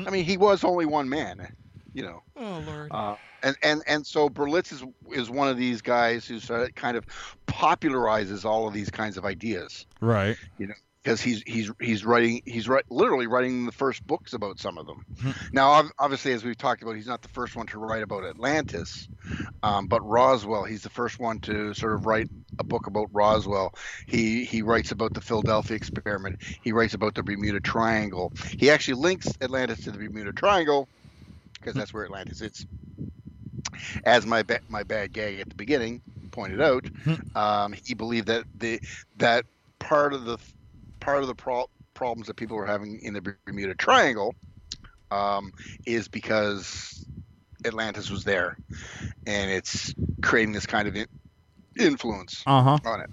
I mean, he was only one man. You know, Oh Lord. uh, and and and so Berlitz is is one of these guys who sort of kind of popularizes all of these kinds of ideas right. Because he's he's he's writing he's right literally writing the first books about some of them. Hmm. now, obviously, as we've talked about, he's not the first one to write about Atlantis, um, but Roswell, he's the first one to sort of write a book about Roswell. He he writes about the Philadelphia experiment. He writes about the Bermuda Triangle. He actually links Atlantis to the Bermuda Triangle because that's where Atlantis is. As my ba- my bad gag at the beginning pointed out, um, he believed that the that part of the part of the pro- problems that people are having in the Bermuda Triangle um, is because Atlantis was there, and it's creating this kind of in- influence Uh huh. on it.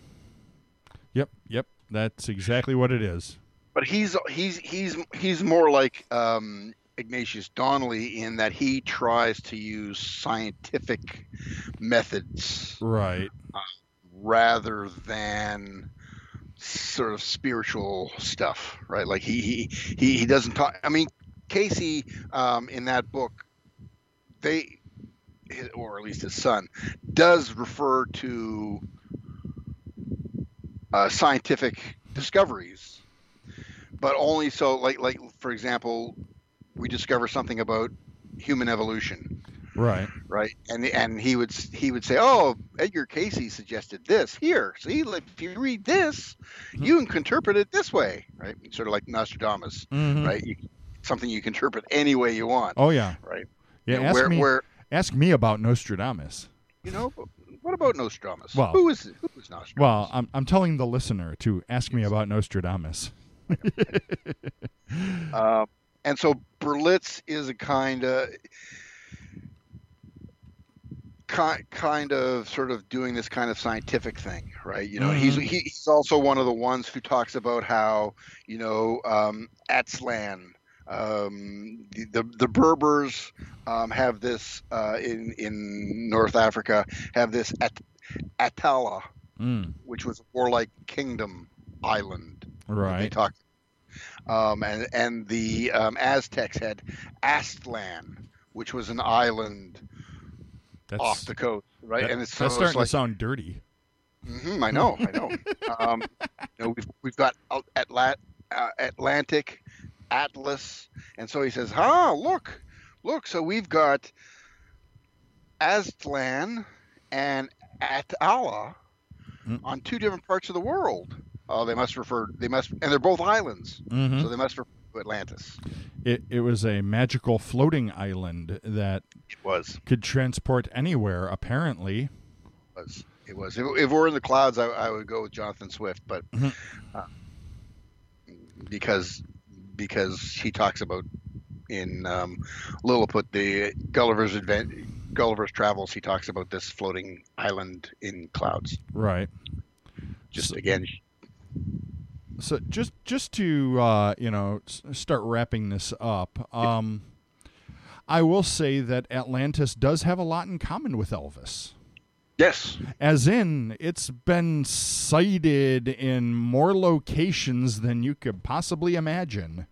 Yep. Yep. That's exactly what it is. But he's he's he's he's more like um, Ignatius Donnelly in that he tries to use scientific methods Right. rather than sort of spiritual stuff, right? Like he he he, he doesn't talk. I mean, Cayce um, in that book, they or at least his son does refer to uh, scientific discoveries, but only so like like for example, we discover something about human evolution Right. right? And and he would he would say, "Oh, Edgar Cayce suggested this. Here, see, if you read this, you can interpret it this way, right? Sort of like Nostradamus, Mhm. right? You, something you can interpret any way you want, Oh yeah. right? Yeah. Ask where me. where Ask me about Nostradamus. you know, what about Nostradamus? Well- who is who is Nostradamus. Well, I'm I'm telling the listener to ask me about Nostradamus. Uh, and so Berlitz is a kind of kind kind of sort of doing this kind of scientific thing, right? You know, he's Mhm. he, he's also one of the ones who talks about how you know um, Aztlan. Um, the, the the Berbers um, have this uh, in in North Africa have this At- Atala, Mm, which was a warlike kingdom island that they right. talk um, and and the um, Aztecs had Aztlan, which was an island That's off the coast, right? that- and it's, that's starting like, to sound dirty. Mhm, I know, I know. um, you know, we've we've got Atla- uh, Atlantic, Atlas, and so he says, "Ah, look, look. So we've got Aztlan and Atala Mm. on two different parts of the world. Oh, they must refer. They must, and they're both islands, Mhm. so they must refer to Atlantis. It it was a magical floating island that It was. could transport anywhere. Apparently, was. It was. If, if we're in the clouds, I, I would go with Jonathan Swift, but Mhm. uh, because because he talks about in um, Lilliput the Gulliver's Advent Gulliver's Travels, he talks about this floating island in clouds. right. Just So- again, So just just to uh, you know s- start wrapping this up, um, I will say that Atlantis does have a lot in common with Elvis. yes, As in, it's been sighted in more locations than you could possibly imagine.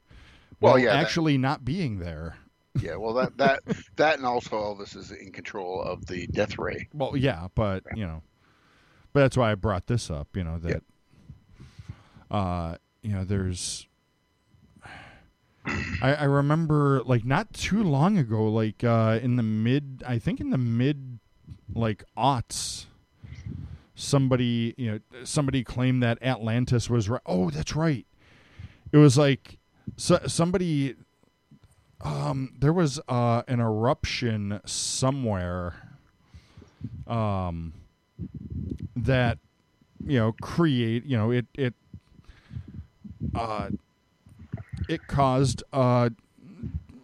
Well, yeah, that- actually not being there. yeah. Well, that that that and also Elvis is in control of the death ray. Well, yeah, but you know, but that's why I brought this up. You know that, uh, you know, there's. I, I remember like not too long ago, like uh, in the mid, I think in the mid, like aughts, somebody you know somebody claimed that Atlantis was right. Oh, that's right. It was like so, somebody. Um, there was uh, an eruption somewhere um, that you know create you know it it uh, it caused a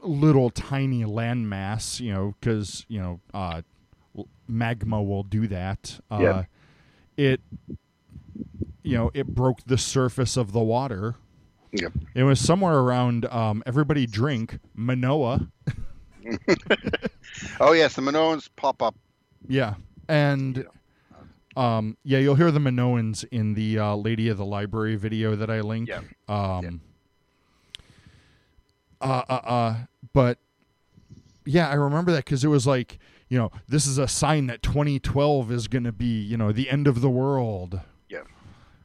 little tiny landmass you know because you know uh, magma will do that uh, Yeah. it you know it broke the surface of the water Yep. it was somewhere around um, everybody drink manoa Oh yes, the Minoans pop up. Yeah, and um, yeah, you'll hear the Minoans in the uh, Lady of the Library video that I link. Yeah. Um. Uh, uh, uh, but yeah, I remember that because it was like, you know, this is a sign that 2012 is going to be, you know, the end of the world. Yeah.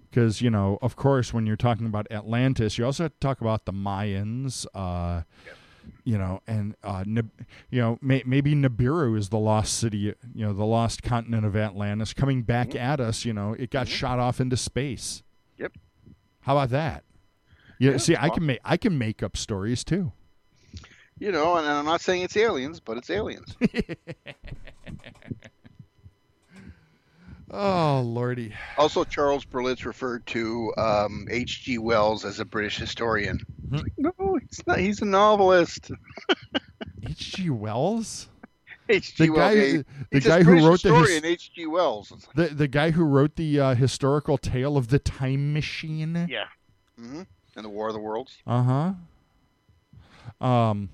Because you know, of course, when you're talking about Atlantis, you also have to talk about the Mayans. Uh, You know, and uh, Nib- you know, may- maybe Nibiru is the lost city. You know, the lost continent of Atlantis coming back at us. You know, it got shot off into space. Yep. How about that? Yeah, see, I can make I can make up stories too. You know, and I'm not saying it's aliens, but it's aliens. Oh lordy. Also, Charles Berlitz referred to um, H.G. Wells as a British historian. Hmm. No, he's not. He's a novelist. H.G. Wells, H.G. the Wells. guy, yeah, the guy who wrote the, historian. his, H.G. Wells. Like, the the guy who wrote the uh, historical tale of the time machine. yeah. hmm And the War of the Worlds. Uh huh. Um.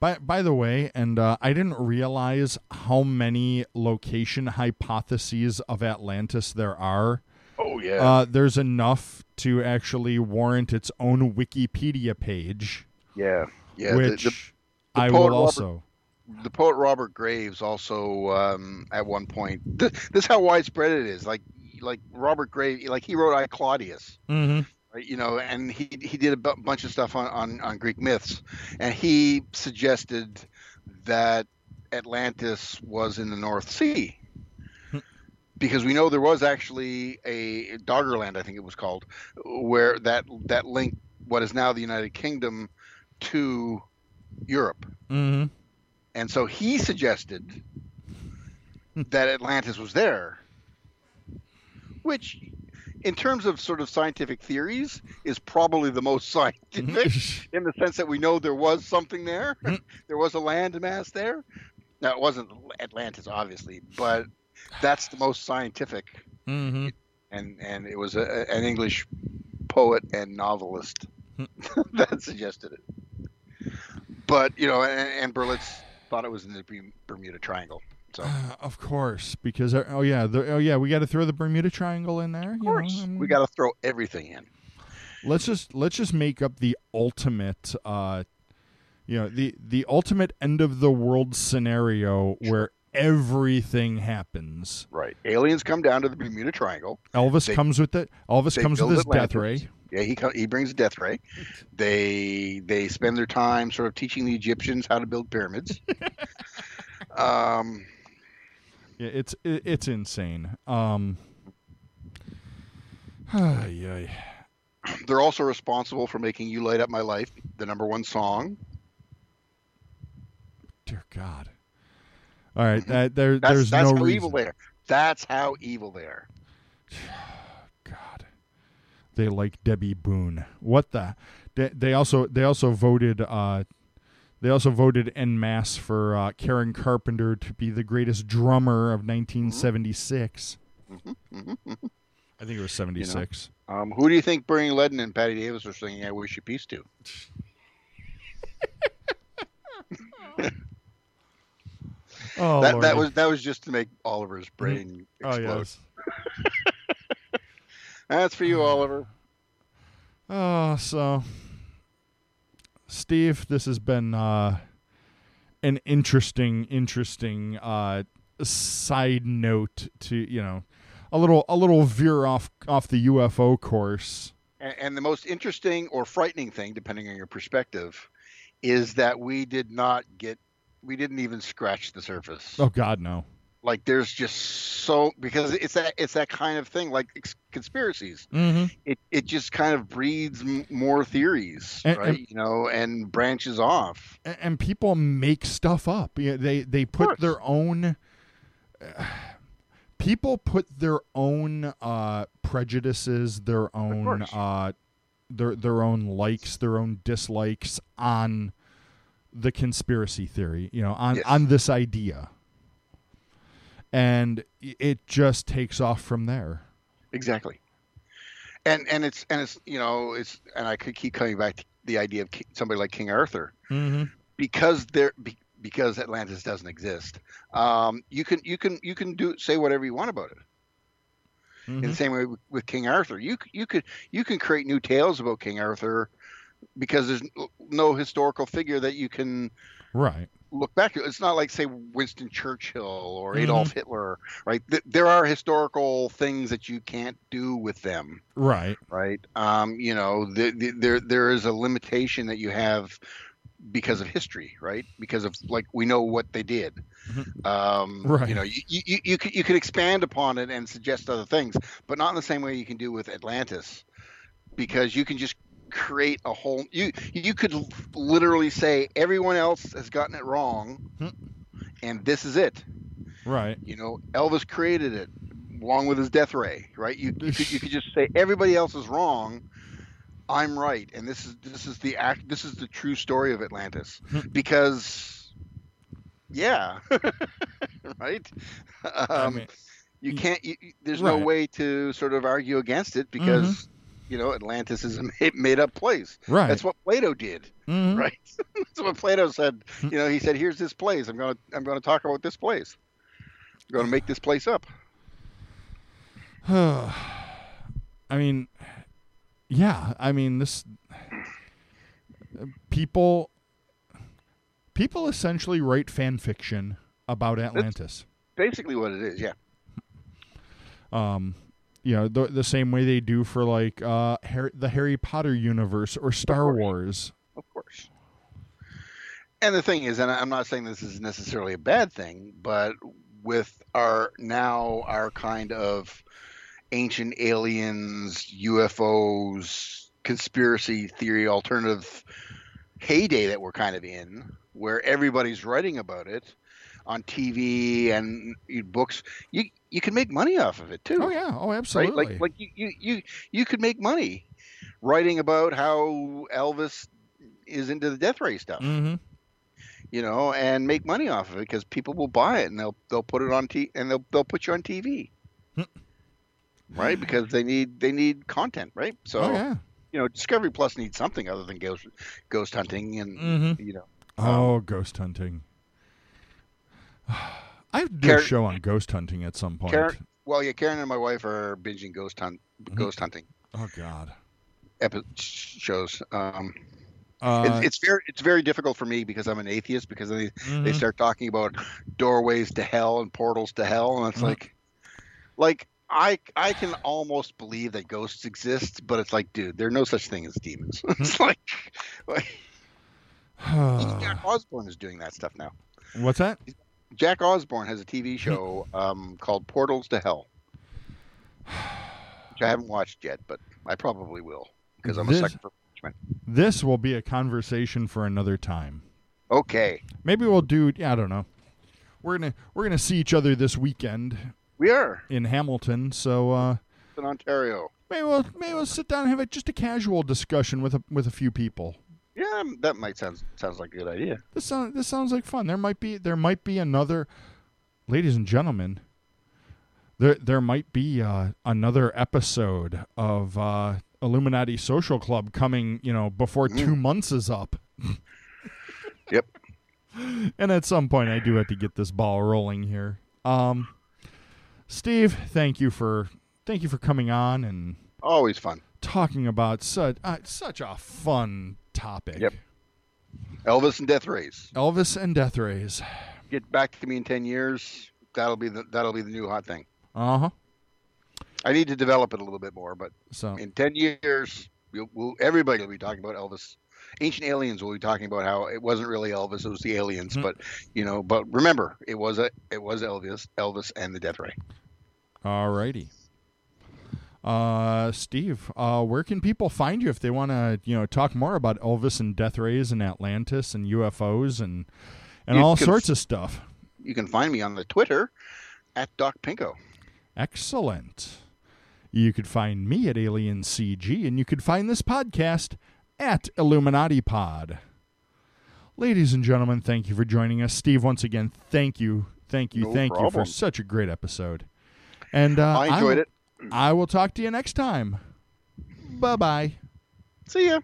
By by the way, and uh, I didn't realize how many location hypotheses of Atlantis there are. Oh yeah. Uh, there's enough to actually warrant its own Wikipedia page, yeah. Yeah. which the, the I will also. the poet Robert Graves also um, at one point. This, this is how widespread it is. Like like Robert Graves, like he wrote I Claudius. Mm-hmm. You know, and he he did a bunch of stuff on, on on Greek myths, and he suggested that Atlantis was in the North Sea. Hmm. Because we know there was actually a Doggerland, I think it was called, where that that linked what is now the United Kingdom to Europe. Mm-hmm. And so he suggested that Atlantis was there. which, in terms of sort of scientific theories, is probably the most scientific in the sense that we know there was something there, Mm. there was a land mass there. Now it wasn't Atlantis, obviously, but that's the most scientific, hmm and and it was a, an English poet and novelist that suggested it. But you know, and, and Berlitz thought it was in the Bermuda Triangle. So of Uh, of course, because uh, oh yeah, the, oh yeah, we got to throw the Bermuda Triangle in there. you course, mean, we got to throw everything in. let's just let's just make up the ultimate uh you know the the ultimate end of the world scenario where everything happens Right. Aliens come down to the Bermuda Triangle. elvis They- comes with it elvis comes with his death ray Yeah, he he brings a death ray. They they spend their time sort of teaching the Egyptians how to build pyramids. um, yeah it's it, it's insane um they're also responsible for making "You Light Up My Life" the number one song. dear god all right that there Mm-hmm. That's there's that's no how reason evil they are. That's how evil they are. God, they like Debby Boone. What the? They, they also they also voted. Uh, they also voted en masse for uh, Karen Carpenter to be the greatest drummer of 1976. Mhm, I think it was 76. Um, who do you think Bernie Leadon and Patti Davis are singing "I Wish You Peace" to? Oh, that that was that was just to make Oliver's brain Oh explode. yes. That's for you, Oliver. Oh, so Steve, this has been uh, an interesting, interesting uh, side note to you know a little a little veer off off the UFO course. And, and the most interesting or frightening thing, depending on your perspective, is that we did not get, we didn't even scratch the surface. Oh God, no. Like there's just so because it's that it's that kind of thing, like conspiracies. Mm-hmm. It it just kind of breeds m- more theories, And- right? and- you know, and branches off. And, and people make stuff up. Yeah, they they put their own. people put their own uh, prejudices, their own uh, their their own likes, their own dislikes on the conspiracy theory. You know, on Yes. on this idea, and it just takes off from there. Exactly. And and it's and it's you know it's and I could keep coming back to the idea of somebody like King Arthur. Mm-hmm. because there be, because Atlantis doesn't exist. Um, you can you can you can do say whatever you want about it. In the same way with, with King Arthur, you you could you can create new tales about King Arthur because there's no historical figure that you can Right. look back. It's not like say Winston Churchill or Adolf Hitler, right? Th- there are historical things that you can't do with them Right. right? Um, you know, the, the, there there is a limitation that you have because of history, right? Because of like we know what they did. Um, Right. You know, you, you you could you could expand upon it and suggest other things, but not in the same way you can do with Atlantis, because you can just create a whole you you could literally say everyone else has gotten it wrong Hmm. and this is it Right. you know, Elvis created it along with his death ray, right? You, you could you could just say everybody else is wrong, I'm right, and this is this is the act this is the true story of Atlantis because yeah, right. Um, I mean, you can't. You, there's no way to sort of argue against it because you know Atlantis is a made, up place. right. That's what Plato did, Mhm. right? That's what Plato said. You know, he said, "Here's this place. I'm gonna I'm gonna talk about this place. I'm gonna make this place up." I mean, yeah. I mean, this people people essentially write fan fiction about Atlantis. Basically, what it is, yeah. Um, you know, the the same way they do for like uh Harry, the Harry Potter universe or Star course. Wars. Of course. And the thing is, and I'm not saying this is necessarily a bad thing, but with our now our kind of ancient aliens, UFOs, conspiracy theory, alternative heyday that we're kind of in, where everybody's writing about it, on TV and books, you you can make money off of it too. Oh yeah. Oh, right? absolutely. Like like you, you you you could make money writing about how Elvis is into the death ray stuff, mm-hmm. you know, and make money off of it because people will buy it and they'll they'll put it on t and they'll they'll put you on TV. Hmm. right, because they need they need content, right? So oh yeah. you know, Discovery Plus needs something other than ghost ghost hunting and Mhm. you know. Oh, ghost hunting. I have to do a show on ghost hunting at some point. Karen, well, yeah, Karen and my wife are binging ghost hunt Mhm. ghost hunting oh God. epi- shows. Um, Uh, it's, it's very it's very difficult for me because I'm an atheist because they they mhm. start talking about doorways to hell and portals to hell and it's Mhm. like like I I can almost believe that ghosts exist but it's like dude there's no such thing as demons it's like, like Osbourne is doing that stuff now What's that? Jack Osbourne has a TV show um, called Portals to Hell which I haven't watched yet but I probably will because I'm This- a sucker for Watchmen This will be a conversation for another time. okay Maybe we'll do. Yeah, I don't know. We're gonna we're gonna see each other this weekend we are in Hamilton, so uh, in Ontario maybe we'll maybe we'll sit down and have a, just a casual discussion with a, with a few people. Yeah that might sound sounds like a good idea This sounds this sounds like fun. There might be there might be another, ladies and gentlemen. There there might be uh, another episode of uh, Illuminati Social Club coming. You know, before two months is up. Yep. And at some point, I do have to get this ball rolling here. Um, Steve, thank you for thank you for coming on and always fun talking about such uh, such a fun topic. Yep. Elvis and Death Rays. Elvis and Death Rays. Get back to me in ten years. That'll be the that'll be the new hot thing. Uh huh. I need to develop it a little bit more, but So in ten years, we'll, we'll, everybody will be talking about Elvis. Ancient aliens will be talking about how it wasn't really Elvis; it was the aliens. Mhm. But you know, but remember, it was a it was Elvis, Elvis and the Death Ray. Alrighty. Uh, Steve, uh, where can people find you if they want to, you know, talk more about Elvis and Death Rays and Atlantis and UFOs and and You all can- sorts of stuff? You can find me on the Twitter at Doc Pinko. Excellent. You could find me at Alien CG, and you could find this podcast at Illuminati Pod. Ladies and gentlemen, thank you for joining us. Steve, once again, thank you, thank you, No thank you for such a great episode. And uh, I enjoyed will- it. I will talk to you next time. Bye bye. See ya.